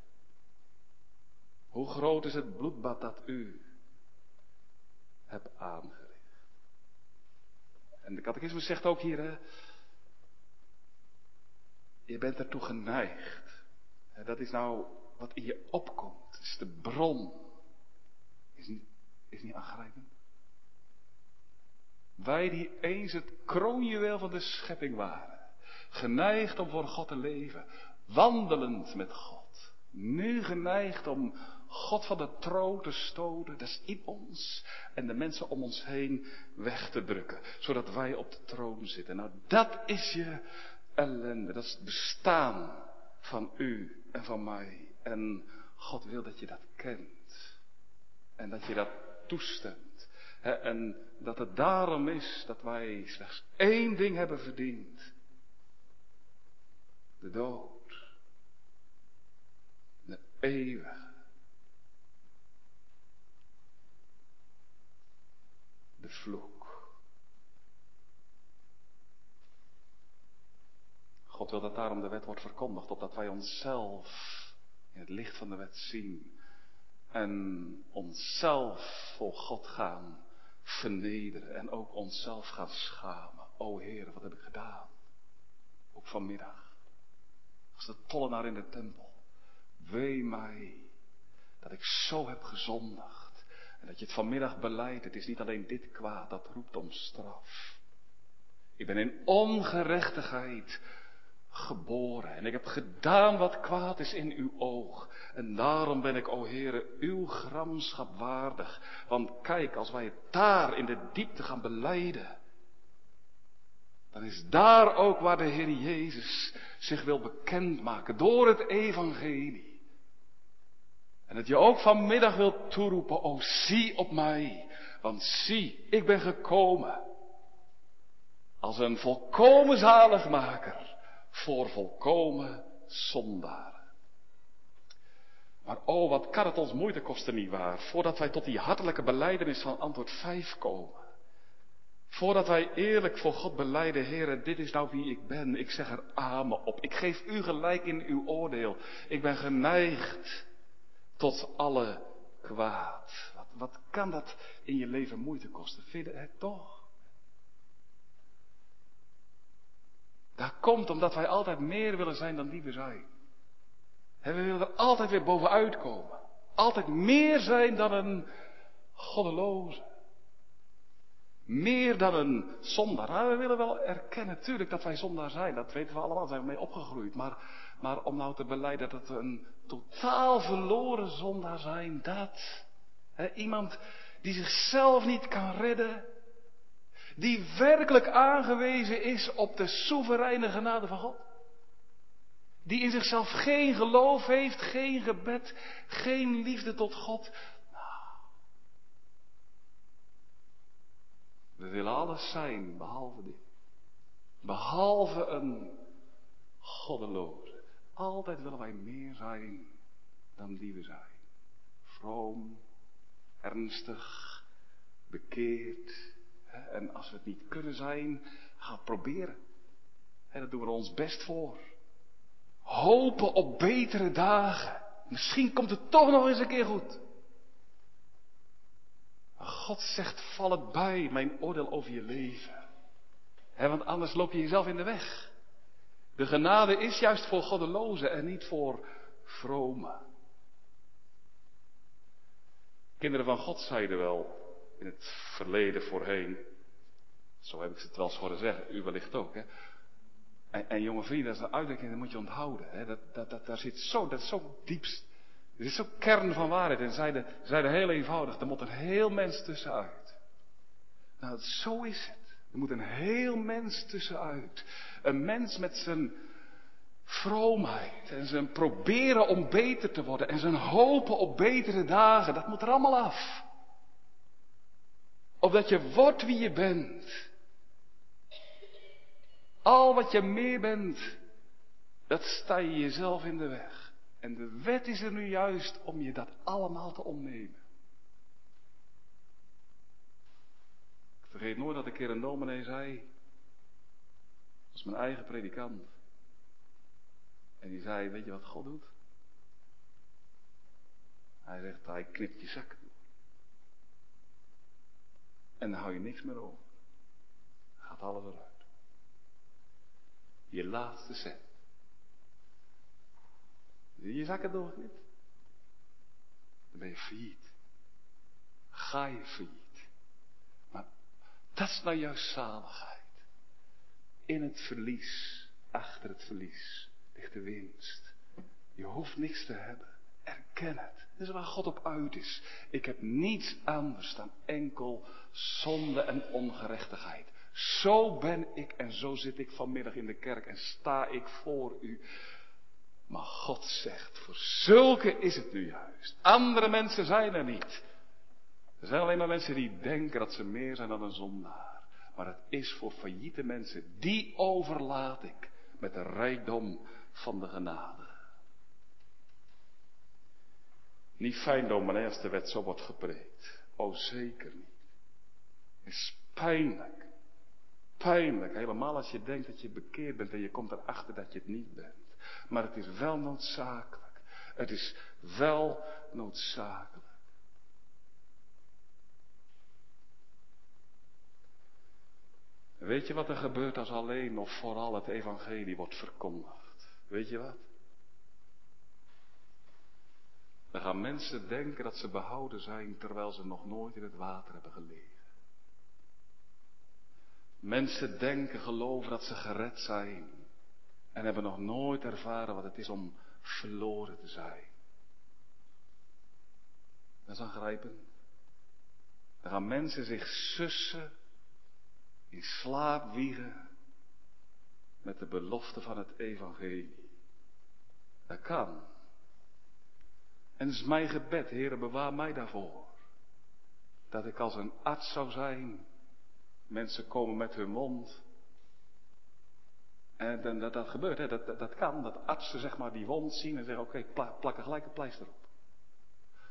Hoe groot is het bloedbad dat u heb aangericht. En de catechismus zegt ook hier, hè, je bent ertoe geneigd. Dat is nou wat in je opkomt. Het is de bron. Is niet, is niet aangrijpend? Wij die eens het kroonjuweel van de schepping waren. Geneigd om voor God te leven. Wandelend met God. Nu geneigd om God van de troon te stoten. Dat is in ons. En de mensen om ons heen weg te drukken. Zodat wij op de troon zitten. Nou, dat is je ellende. Dat is het bestaan van u en van mij. En God wil dat je dat kent. En dat je dat toestemt. En dat het daarom is dat wij slechts één ding hebben verdiend. De dood. De eeuwige. De vloek. God wil dat daarom de wet wordt verkondigd, opdat wij onszelf in het licht van de wet zien en onszelf voor God gaan vernederen en ook onszelf gaan schamen. O Heer, wat heb ik gedaan? Ook vanmiddag. Als de tollenaar in de tempel. Wee mij dat ik zo heb gezondigd. En dat je het vanmiddag beleidt. Het is niet alleen dit kwaad dat roept om straf. Ik ben in ongerechtigheid geboren. En ik heb gedaan wat kwaad is in uw oog. En daarom ben ik, o Heere, uw gramschap waardig. Want kijk, als wij het daar in de diepte gaan beleiden, dan is daar ook waar de Heer Jezus zich wil bekendmaken door het evangelie. En dat je ook vanmiddag wilt toeroepen, o zie op mij, want zie, ik ben gekomen als een volkomen zaligmaker voor volkomen zondaren. Maar oh, wat kan het ons moeite kosten, niet waar, voordat wij tot die hartelijke beleidenis van antwoord 5 komen. Voordat wij eerlijk voor God beleiden, Heer, dit is nou wie ik ben. Ik zeg er amen op. Ik geef u gelijk in uw oordeel. Ik ben geneigd tot alle kwaad. Wat, wat kan dat in je leven moeite kosten? Vind je het toch? Dat komt omdat wij altijd meer willen zijn dan die we zijn. En we willen er altijd weer bovenuit komen. Altijd meer zijn dan een goddeloze. Meer dan een zondaar. Nou, we willen wel erkennen, natuurlijk, dat wij zondaar zijn. Dat weten we allemaal, daar zijn we mee opgegroeid. Maar, maar om nou te beleiden dat we een totaal verloren zondaar zijn, dat. iemand die zichzelf niet kan redden, die werkelijk aangewezen is op de soevereine genade van God. Die in zichzelf geen geloof heeft, geen gebed, geen liefde tot God. Nou, we willen alles zijn, behalve dit. Behalve een goddeloze. Altijd willen wij meer zijn dan die we zijn. Vroom, ernstig, bekeerd, en als we het niet kunnen zijn, gaan proberen. En dat doen we ons best voor. Hopen op betere dagen. Misschien komt het toch nog eens een keer goed. God zegt, val het bij, mijn oordeel over je leven. want anders loop je jezelf in de weg. De genade is juist voor goddelozen en niet voor vrome. Kinderen van God zeiden wel in het verleden voorheen, zo heb ik het wel eens horen zeggen, u wellicht ook. Hè? En, en jonge vrienden, dat is een uitdrukking, dat moet je onthouden. Hè? Dat, dat, dat, daar zit zo, dat is zo diepst. Er is zo kern van waarheid. En zeiden, zeiden heel eenvoudig, er moet een heel mens tussenuit. Nou, zo is het. Er moet een heel mens tussenuit. Een mens met zijn vroomheid en zijn proberen om beter te worden en zijn hopen op betere dagen, dat moet er allemaal af. Opdat je wordt wie je bent. Al wat je meer bent, dat sta je jezelf in de weg. En de wet is er nu juist om je dat allemaal te ontnemen. Ik vergeet nooit dat een keer een dominee zei, dat was mijn eigen predikant. En die zei, weet je wat God doet? Hij zegt, hij knipt je toe. En dan hou je niks meer over. Gaat alles eruit. Je laatste cent. Je zakken door niet. Dan ben je failliet. ga je failliet. Maar dat is nou juist zaligheid. In het verlies, achter het verlies, ligt de winst. Je hoeft niks te hebben. Erken het. Dat is waar God op uit is. Ik heb niets anders dan enkel zonde en ongerechtigheid. Zo ben ik en zo zit ik vanmiddag in de kerk en sta ik voor u. Maar God zegt, voor zulke is het nu juist. Andere mensen zijn er niet. Er zijn alleen maar mensen die denken dat ze meer zijn dan een zondaar. Maar het is voor failliete mensen, die overlaat ik met de rijkdom van de genade. Niet fijn dominee als de wet zo wordt gepreekt. Oh zeker niet. Het is pijnlijk. Pijnlijk. Helemaal als je denkt dat je bekeerd bent en je komt erachter dat je het niet bent. Maar het is wel noodzakelijk. Het is wel noodzakelijk. Weet je wat er gebeurt als alleen of vooral het evangelie wordt verkondigd? Weet je wat? Dan gaan mensen denken dat ze behouden zijn terwijl ze nog nooit in het water hebben gelegen. Mensen denken, geloven dat ze gered zijn en hebben nog nooit ervaren wat het is om verloren te zijn. Dat is aangrijpend. Dan gaan mensen zich sussen, in slaap wiegen met de belofte van het evangelie. Dat kan. En het is mijn gebed, Heer, bewaar mij daarvoor. Dat ik als een arts zou zijn. Mensen komen met hun mond. En dat, dat gebeurt, hè? Dat, dat, kan. Dat artsen zeg maar die wond zien en zeggen, oké, plak er gelijk een pleister op.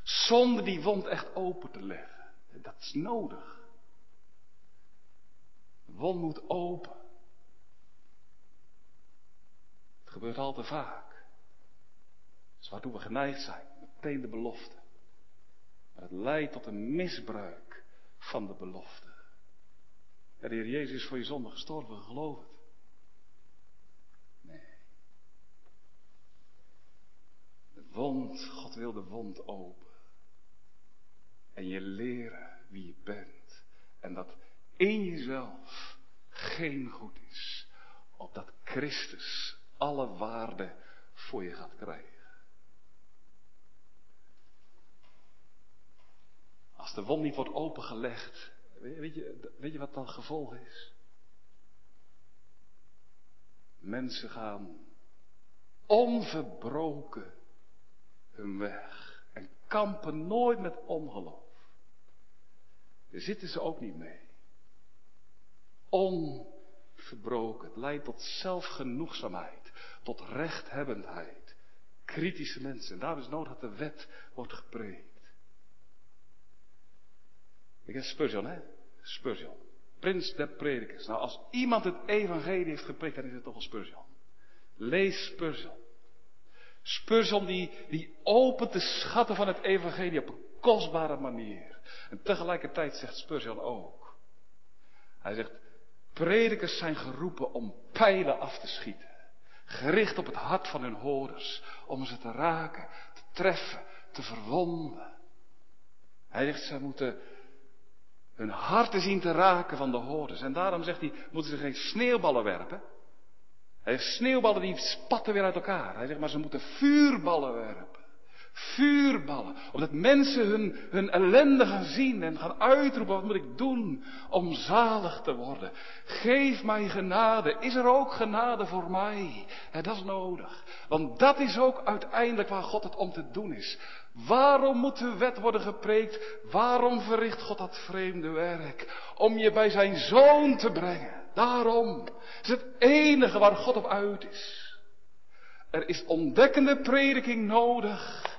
Zonder die wond echt open te leggen. Dat is nodig. De wond moet open. Het gebeurt al te vaak. Dat is waartoe we geneigd zijn meteen de belofte. Maar het leidt tot een misbruik van de belofte. Ja, de Heer Jezus is voor je zonde gestorven, geloof het. Nee. De wond, God wil de wond open. En je leren wie je bent. En dat in jezelf geen goed is. Opdat Christus alle waarde voor je gaat krijgen. Als de wond niet wordt opengelegd, weet je, weet je wat dan gevolg is? Mensen gaan onverbroken hun weg en kampen nooit met ongeloof. Daar zitten ze ook niet mee. Onverbroken. Het leidt tot zelfgenoegzaamheid, tot rechthebbendheid. Kritische mensen. En daarom is nodig dat de wet wordt gepreekt. Ik heb Spurgeon, hè? Spurgeon. Prins der predikers. Nou, als iemand het evangelie heeft gepreekt, dan is het toch wel Spurgeon. Lees Spurgeon. Spurgeon die, die opent de schatten van het evangelie op een kostbare manier. En tegelijkertijd zegt Spurgeon ook. Hij zegt, predikers zijn geroepen om pijlen af te schieten. Gericht op het hart van hun hoorders. Om ze te raken, te treffen, te verwonden. Hij zegt, ze moeten hun harten zien te raken van de hoorders. En daarom zegt hij, moeten ze geen sneeuwballen werpen. Hij heeft sneeuwballen die spatten weer uit elkaar. Hij zegt, maar ze moeten vuurballen werpen. Vuurballen. Omdat mensen hun, hun ellende gaan zien en gaan uitroepen, wat moet ik doen om zalig te worden? Geef mij genade. Is er ook genade voor mij? En dat is nodig. Want dat is ook uiteindelijk waar God het om te doen is. Waarom moet de wet worden gepreekt? Waarom verricht God dat vreemde werk? Om je bij zijn zoon te brengen. Daarom. Is het enige waar God op uit is. Er is ontdekkende prediking nodig.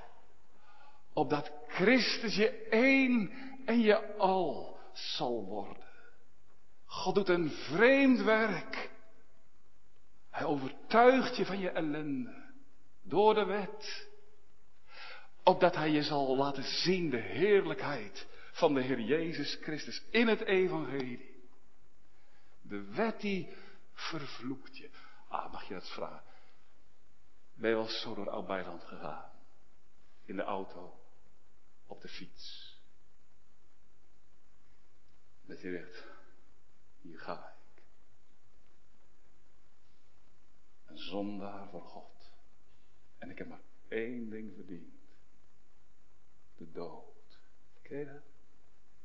Opdat Christus je één en je al zal worden. God doet een vreemd werk. Hij overtuigt je van je ellende. Door de wet opdat hij je zal laten zien de heerlijkheid van de Heer Jezus Christus in het evangelie. De wet die vervloekt je. Ah, mag je dat vragen? Ben je wel zo door Oud-Bijland gegaan? In de auto? Op de fiets? je zegt, hier ga ik. Een zondaar voor God. En ik heb maar één ding verdiend. De dood. Ken je dat?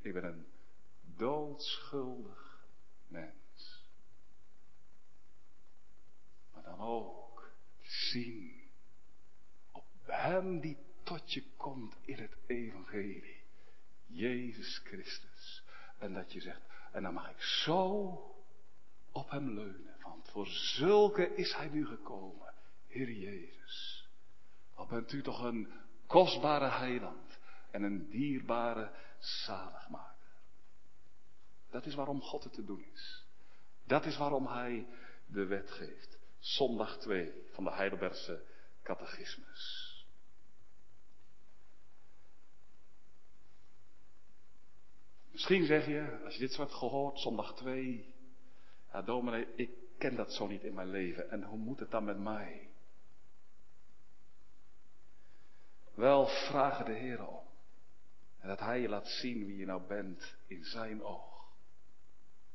Ik ben een doodschuldig mens. Maar dan ook zien op hem die tot je komt in het evangelie. Jezus Christus. En dat je zegt, en dan mag ik zo op hem leunen. Want voor zulke is hij nu gekomen. Heer Jezus. Wat bent u toch een kostbare heiland. En een dierbare zaligmaker. Dat is waarom God het te doen is. Dat is waarom hij de wet geeft. Zondag 2 van de Heidelbergse catechismus. Misschien zeg je, als je dit soort gehoord, zondag 2, ja dominee, ik ken dat zo niet in mijn leven. En hoe moet het dan met mij? Wel, vragen de Heer om. En dat Hij je laat zien wie je nou bent in Zijn oog.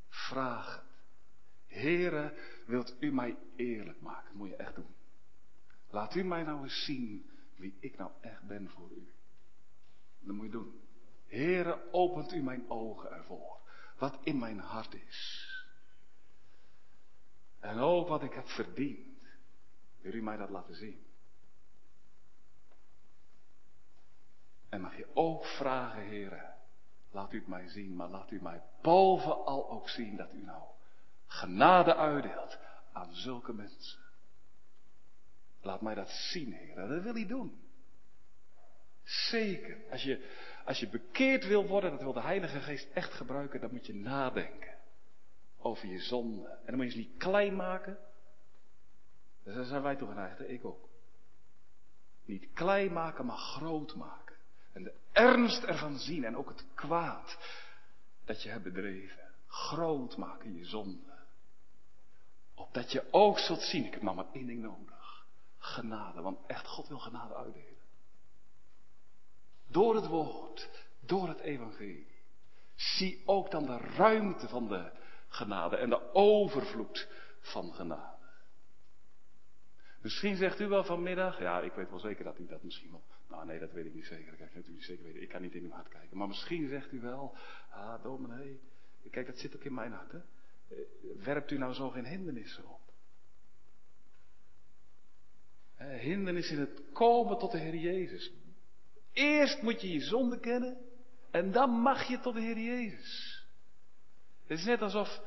Vraag het. Heere, wilt u mij eerlijk maken? Dat moet je echt doen. Laat u mij nou eens zien wie ik nou echt ben voor u. Dat moet je doen. Heere, opent u mijn ogen ervoor. Wat in mijn hart is. En ook wat ik heb verdiend. Wil u mij dat laten zien? En mag je ook vragen, Heere, laat u het mij zien, maar laat u mij bovenal ook zien dat u nou genade uitdeelt aan zulke mensen. Laat mij dat zien, Heer. Dat wil hij doen. Zeker. Als je, als je bekeerd wil worden, dat wil de Heilige Geest echt gebruiken, dan moet je nadenken over je zonde. En dan moet je ze niet klein maken. Daar zijn wij toe geneigd, ik ook. Niet klein maken, maar groot maken. En de ernst ervan zien en ook het kwaad dat je hebt bedreven. Groot maken je zonde. Opdat je ook zult zien, ik heb nou maar één ding nodig. Genade, want echt God wil genade uitdelen. Door het woord, door het evangelie. Zie ook dan de ruimte van de genade en de overvloed van genade. Misschien zegt u wel vanmiddag, ja, ik weet wel zeker dat u dat misschien wel. Nou, nee, dat weet ik niet zeker. Dat ik natuurlijk zeker weten. Ik kan niet in uw hart kijken. Maar misschien zegt u wel, ah, dominee, kijk, dat zit ook in mijn hart, hè. Werpt u nou zo geen hindernissen op? Hindernis in het komen tot de Heer Jezus. Eerst moet je je zonde kennen en dan mag je tot de Heer Jezus. Het is net alsof,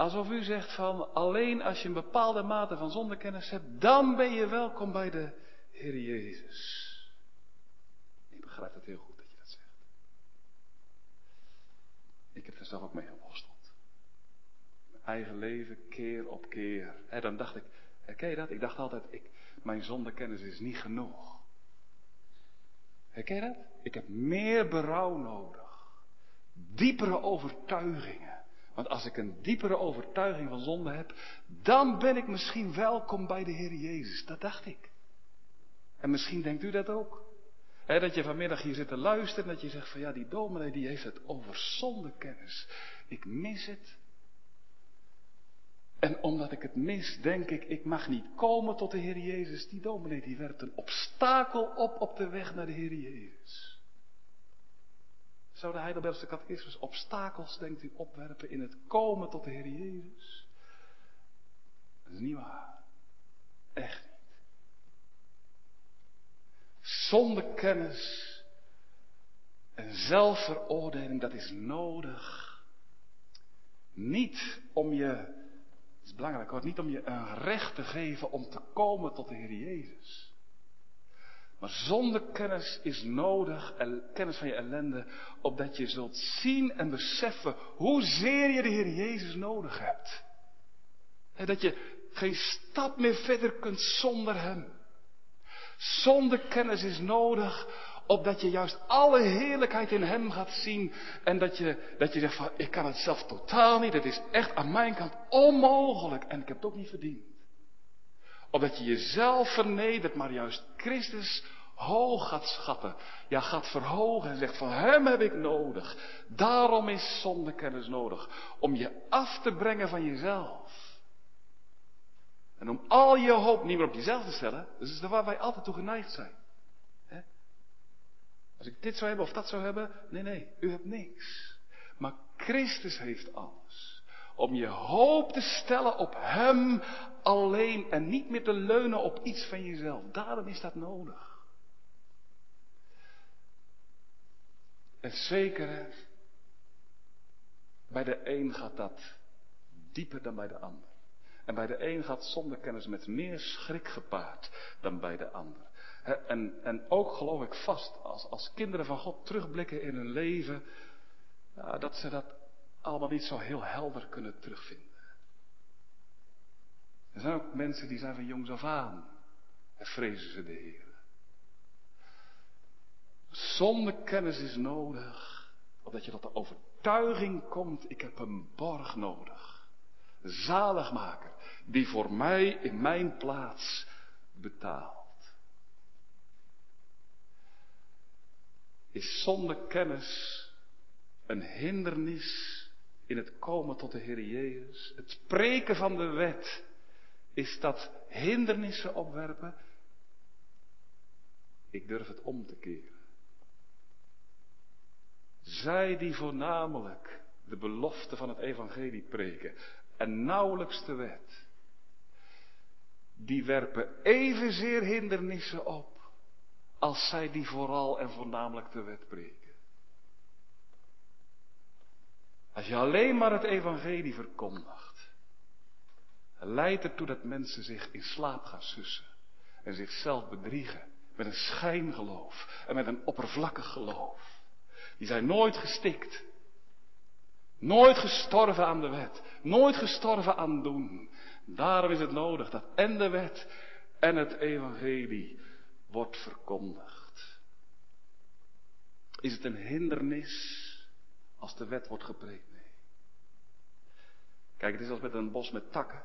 alsof u zegt van alleen als je een bepaalde mate van zondekennis hebt, dan ben je welkom bij de Heer Jezus. Ik begrijp het heel goed dat je dat zegt. Ik heb er zelf ook mee geworsteld. Mijn eigen leven, keer op keer. En dan dacht ik, herken je dat? Ik dacht altijd, ik, mijn zondekennis is niet genoeg. Herken je dat? Ik heb meer berouw nodig. Diepere overtuigingen. Want als ik een diepere overtuiging van zonde heb, dan ben ik misschien welkom bij de Heer Jezus. Dat dacht ik. En misschien denkt u dat ook. dat je vanmiddag hier zit te luisteren en dat je zegt van ja, die dominee die heeft het over zondekennis. Ik mis het. En omdat ik het mis, denk ik, ik mag niet komen tot de Heer Jezus. Die dominee die werpt een obstakel op op de weg naar de Heer Jezus. Zou de Heidelbergse catechismus obstakels, denkt u, opwerpen in het komen tot de Heer Jezus? Dat is niet waar. Echt niet. Zonder kennis en zelfveroordeling, dat is nodig. Niet om je is belangrijk hoor, niet om je een recht te geven om te komen tot de Heer Jezus. Maar zonder kennis is nodig, kennis van je ellende, opdat je zult zien en beseffen hoezeer je de Heer Jezus nodig hebt. En dat je geen stap meer verder kunt zonder Hem. Zonder kennis is nodig opdat je juist alle heerlijkheid in Hem gaat zien. En dat je, dat je zegt van, ik kan het zelf totaal niet. Het is echt aan mijn kant onmogelijk. En ik heb het ook niet verdiend. Opdat je jezelf vernedert, maar juist Christus hoog gaat schatten, ja gaat verhogen en zegt van hem heb ik nodig. Daarom is zondekennis nodig, om je af te brengen van jezelf. En om al je hoop niet meer op jezelf te stellen, dat is waar wij altijd toe geneigd zijn. Als ik dit zou hebben of dat zou hebben, nee, nee, u hebt niks. Maar Christus heeft alles. Om je hoop te stellen op Hem alleen en niet meer te leunen op iets van jezelf. Daarom is dat nodig. En zeker, bij de een gaat dat dieper dan bij de ander. En bij de een gaat zonder kennis met meer schrik gepaard dan bij de ander. En, en ook geloof ik vast, als, als kinderen van God terugblikken in hun leven, dat ze dat allemaal niet zo heel helder kunnen terugvinden. Er zijn ook mensen die zijn van jongs af aan en vrezen ze de Heer. Zonder kennis is nodig, omdat je tot de overtuiging komt, ik heb een borg nodig. Zaligmaker, die voor mij in mijn plaats betaalt. Is zonder kennis een hindernis in het komen tot de Heer Jezus. Het spreken van de wet. Is dat hindernissen opwerpen? Ik durf het om te keren. Zij die voornamelijk de belofte van het evangelie preken en nauwelijks de wet, die werpen evenzeer hindernissen op als zij die vooral en voornamelijk de wet preken. Als je alleen maar het evangelie verkondigt, leidt ertoe dat mensen zich in slaap gaan sussen en zichzelf bedriegen met een schijngeloof en met een oppervlakkig geloof. Die zijn nooit gestikt, nooit gestorven aan de wet, nooit gestorven aan doen. Daarom is het nodig dat en de wet en het evangelie wordt verkondigd. Is het een hindernis als de wet wordt gepreekt? Nee. Kijk, het is als met een bos met takken.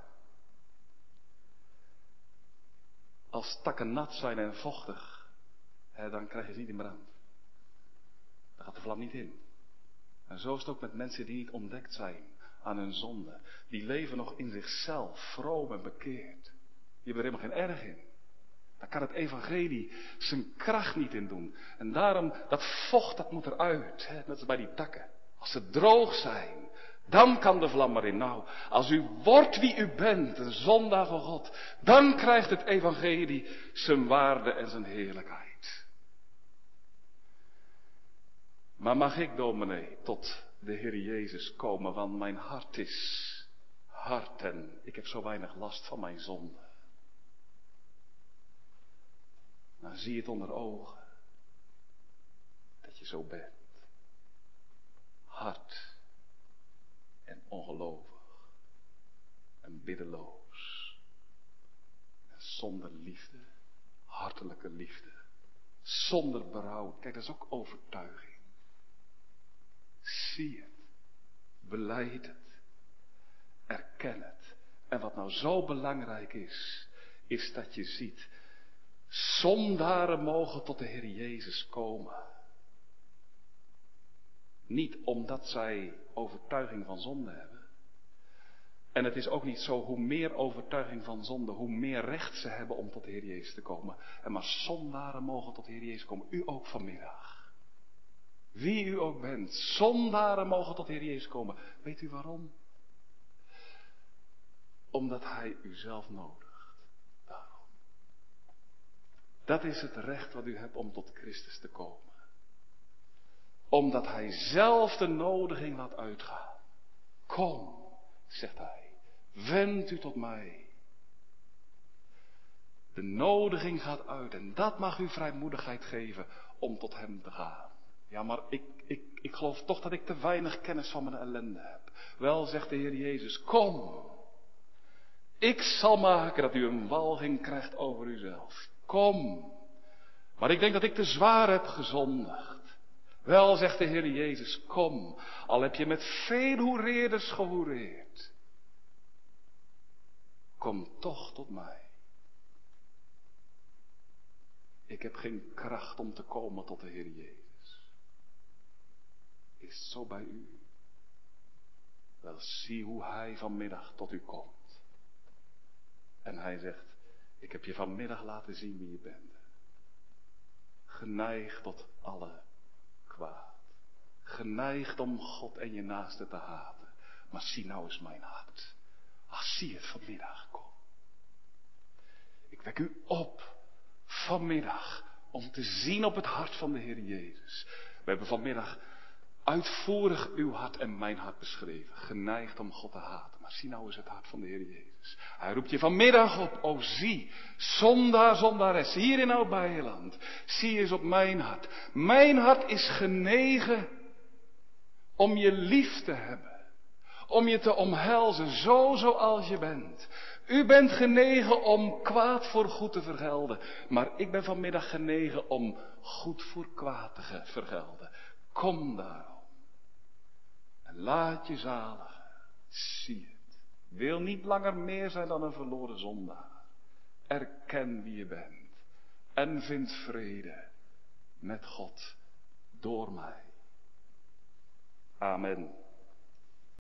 Als takken nat zijn en vochtig, hè, dan krijg je ze niet in brand. Dan gaat de vlam niet in. En zo is het ook met mensen die niet ontdekt zijn aan hun zonde. Die leven nog in zichzelf, vroom en bekeerd. Die hebben er helemaal geen erg in. Daar kan het evangelie zijn kracht niet in doen. En daarom, dat vocht, dat moet eruit. Hè, net als bij die takken. Als ze droog zijn, dan kan de vlam erin. Nou, als u wordt wie u bent, een zondaar van God, dan krijgt het evangelie zijn waarde en zijn heerlijkheid. Maar mag ik, dominee, tot de Heer Jezus komen, want mijn hart is hard en ik heb zo weinig last van mijn zonde. Nou, zie het onder ogen dat je zo bent hard en ongelovig en biddeloos en zonder liefde, hartelijke liefde, zonder berouw. Kijk, dat is ook overtuiging. Zie het, beleid het, erken het. En wat nou zo belangrijk is, is dat je ziet, zondaren mogen tot de Heer Jezus komen. Niet omdat zij overtuiging van zonde hebben. En het is ook niet zo, hoe meer overtuiging van zonde, hoe meer recht ze hebben om tot de Heer Jezus te komen. En maar zondaren mogen tot de Heer Jezus komen. U ook vanmiddag. Wie u ook bent, zondaren mogen tot de Heer Jezus komen. Weet u waarom? Omdat Hij u zelf nodigt. Daarom. Dat is het recht wat u hebt om tot Christus te komen omdat hij zelf de nodiging laat uitgaan. Kom, zegt hij, wend u tot mij. De nodiging gaat uit en dat mag u vrijmoedigheid geven om tot hem te gaan. Ja, maar ik, ik, ik geloof toch dat ik te weinig kennis van mijn ellende heb. Wel, zegt de Heer Jezus, kom. Ik zal maken dat u een walging krijgt over uzelf. Kom. Maar ik denk dat ik te zwaar heb gezondigd. Wel, zegt de Heer Jezus, kom, al heb je met veel hoereerders gehoereerd. Kom toch tot mij. Ik heb geen kracht om te komen tot de Heer Jezus. Is zo bij u? Wel, zie hoe Hij vanmiddag tot u komt. En Hij zegt, ik heb je vanmiddag laten zien wie je bent. Geneigd tot alle kwaad. Geneigd om God en je naaste te haten. Maar zie nou eens mijn hart. Ach, zie het vanmiddag, kom. Ik wek u op vanmiddag om te zien op het hart van de Heer Jezus. We hebben vanmiddag uitvoerig uw hart en mijn hart beschreven. Geneigd om God te haten. Maar zie nou eens het hart van de Heer Jezus. Hij roept je vanmiddag op. O zie, zondaar, zondares, hier in Oud-Beijerland. Zie eens op mijn hart. Mijn hart is genegen om je lief te hebben. Om je te omhelzen, zo zoals je bent. U bent genegen om kwaad voor goed te vergelden. Maar ik ben vanmiddag genegen om goed voor kwaad te vergelden. Kom daarom. Laat je zaligen. Zie het. Wil niet langer meer zijn dan een verloren zondaar. Erken wie je bent. En vind vrede met God door mij. Amen.